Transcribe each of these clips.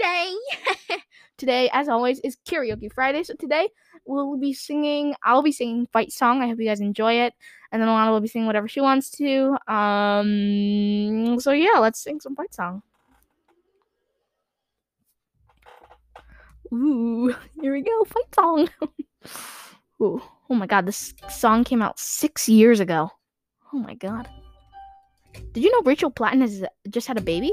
Friday. today, as always, is Karaoke Friday. So today we'll be singing. I'll be singing Fight Song. I hope you guys enjoy it. And then Alana will be singing whatever she wants to. Um. So yeah, let's sing some Fight Song. Ooh, here we go. Fight Song. Ooh. Oh my god, this song came out six years ago. Oh my god. Did you know Rachel Platten has just had a baby?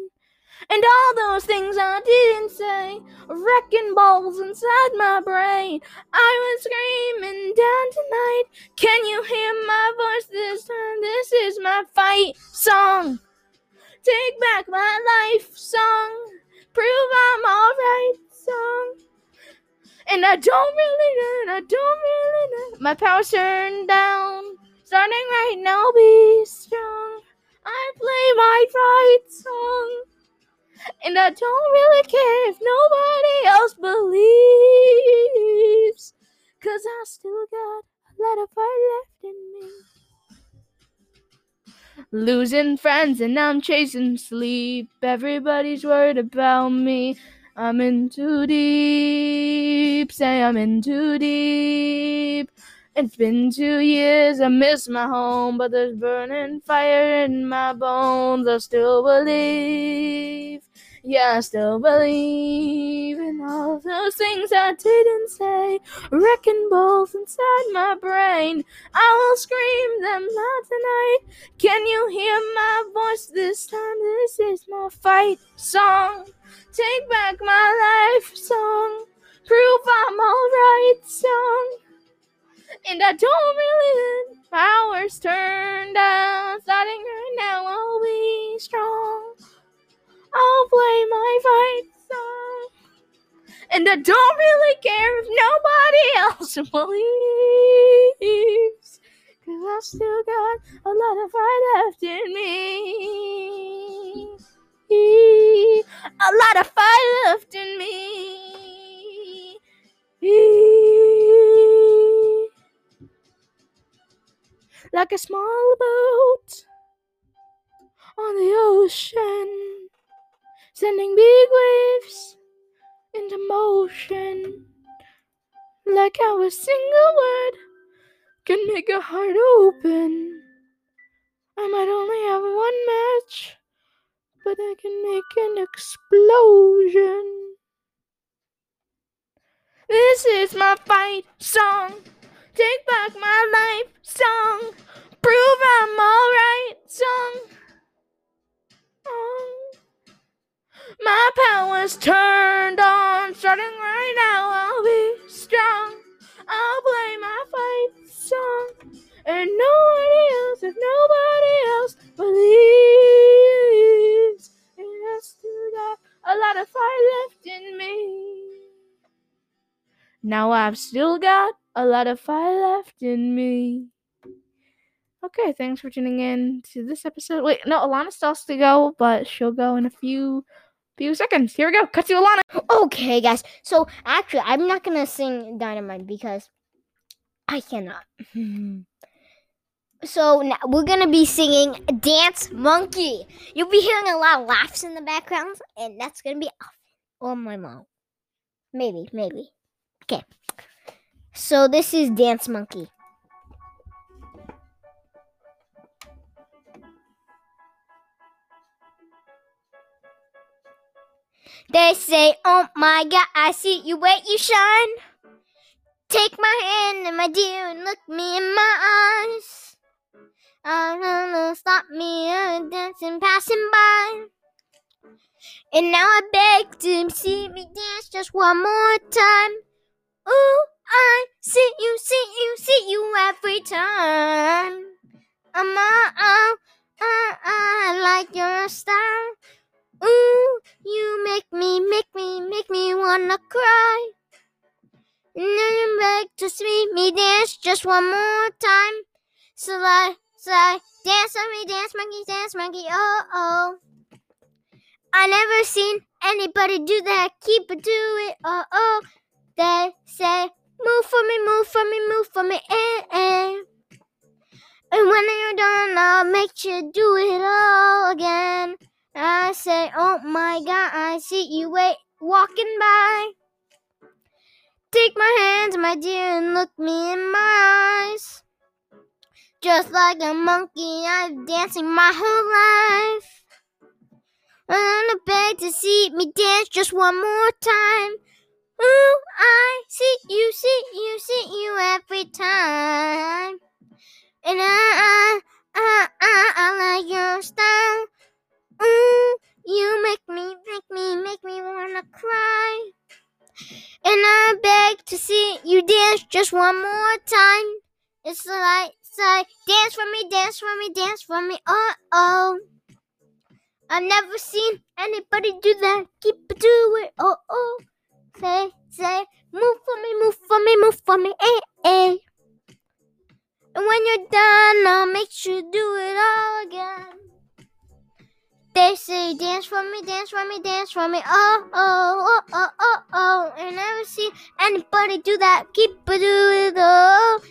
And all those things I didn't say, wrecking balls inside my brain. I was screaming down tonight. Can you hear my voice this time? This is my fight song. Take back my life song. Prove I'm alright song. And I don't really know, I don't really know. My power's turned down. Starting right now, be strong. I play my fight song. And I don't really care if nobody else believes. Cause I still got a lot of fire left in me. Losing friends and I'm chasing sleep. Everybody's worried about me. I'm in too deep. Say I'm in too deep. It's been two years, I miss my home, but there's burning fire in my bones. I still believe. Yeah, I still believe in all those things I didn't say. Wrecking balls inside my brain. I will scream them loud tonight. Can you hear my voice this time? This is my fight song. Take back my life song. Prove I'm alright song. And I don't really powers turn down. Starting And I don't really care if nobody else believes. Cause I still got a lot of fight left in me. A lot of fight left in me. Like a small boat on the ocean sending big waves into motion. Like how a single word can make a heart open. I might only have one match, but I can make an explosion. This is my fight song. Take back my life song. Prove I'm alright song. Oh, my power's turned on. Starting right now, I'll be strong. I'll play my fight song. And nobody else, if nobody else believes, and I still got a lot of fight left in me. Now I've still got a lot of fire left in me. Okay, thanks for tuning in to this episode. Wait, no, Alana still has to go, but she'll go in a few few seconds. Here we go. Cut to Alana. Okay, guys. So actually, I'm not gonna sing Dynamite because I cannot. so now we're gonna be singing Dance Monkey. You'll be hearing a lot of laughs in the background, and that's gonna be off or my mom. Maybe, maybe. Okay. So this is Dance Monkey. They say, Oh my god, I see you wait, you shine. Take my hand, my dear, and look me in my eyes. I don't know, stop me, I'm dancing, passing by. And now I beg to see me dance just one more time. Ooh, I see you, see you, see you every time. I'm uh, uh, uh, uh, like your style. Ooh, you make just one more time. Slide, slide, dance on me, dance monkey, dance monkey, oh oh. I never seen anybody do that. Keep it, do it, oh oh. They say, move for me, move for me, move for me, eh eh. And when you're done, I'll make you do it all again. I say, oh my God, I see you wait walking by. Take my hands, my dear, and look me in my eyes. Just like a monkey, I'm dancing my whole life. I'm gonna beg to see me dance just one more time. Ooh, I see you, see you, see you every time. And I, I, I, I, I like your style. Ooh, you make me, make me, make me wanna cry. I to see you dance just one more time. It's like, it's like, dance for me, dance for me, dance for me. Uh oh. I've never seen anybody do that. Keep it, do it. Oh oh. Say, say, move for me, move for me, move for me. Eh, eh. And when you're done, I'll make sure do it all again. They say, dance for me, dance for me, dance for me. Oh, oh, oh, oh, oh, oh. And never see anybody do that. Keep it, do it, oh.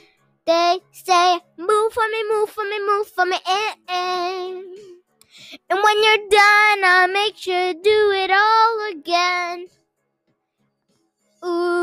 They say, move for me, move for me, move for me. Eh, eh. And when you're done, I'll make sure to do it all again. Ooh,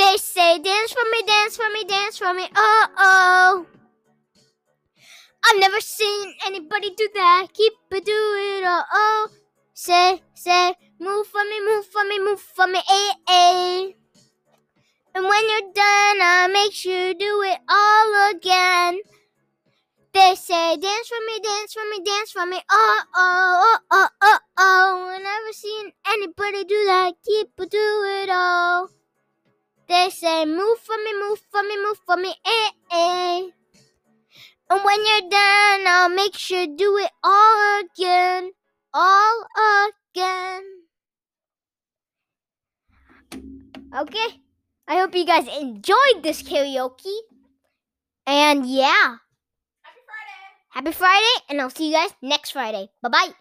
They say, dance for me, dance for me, dance for me, oh, oh. I've never seen anybody do that. Keep it, do it, oh, oh. Say, say, move for me, move for me, move for me, eh, eh. And when you're done, I'll make sure do it all again. They say, dance for me, dance for me, dance for me, oh, oh, oh, oh, oh, oh. I've never seen anybody do that. Keep do it say, move for me, move for me, move for me, eh, eh. And when you're done, I'll make sure do it all again. All again. Okay. I hope you guys enjoyed this karaoke. And yeah. Happy Friday. Happy Friday, and I'll see you guys next Friday. Bye bye.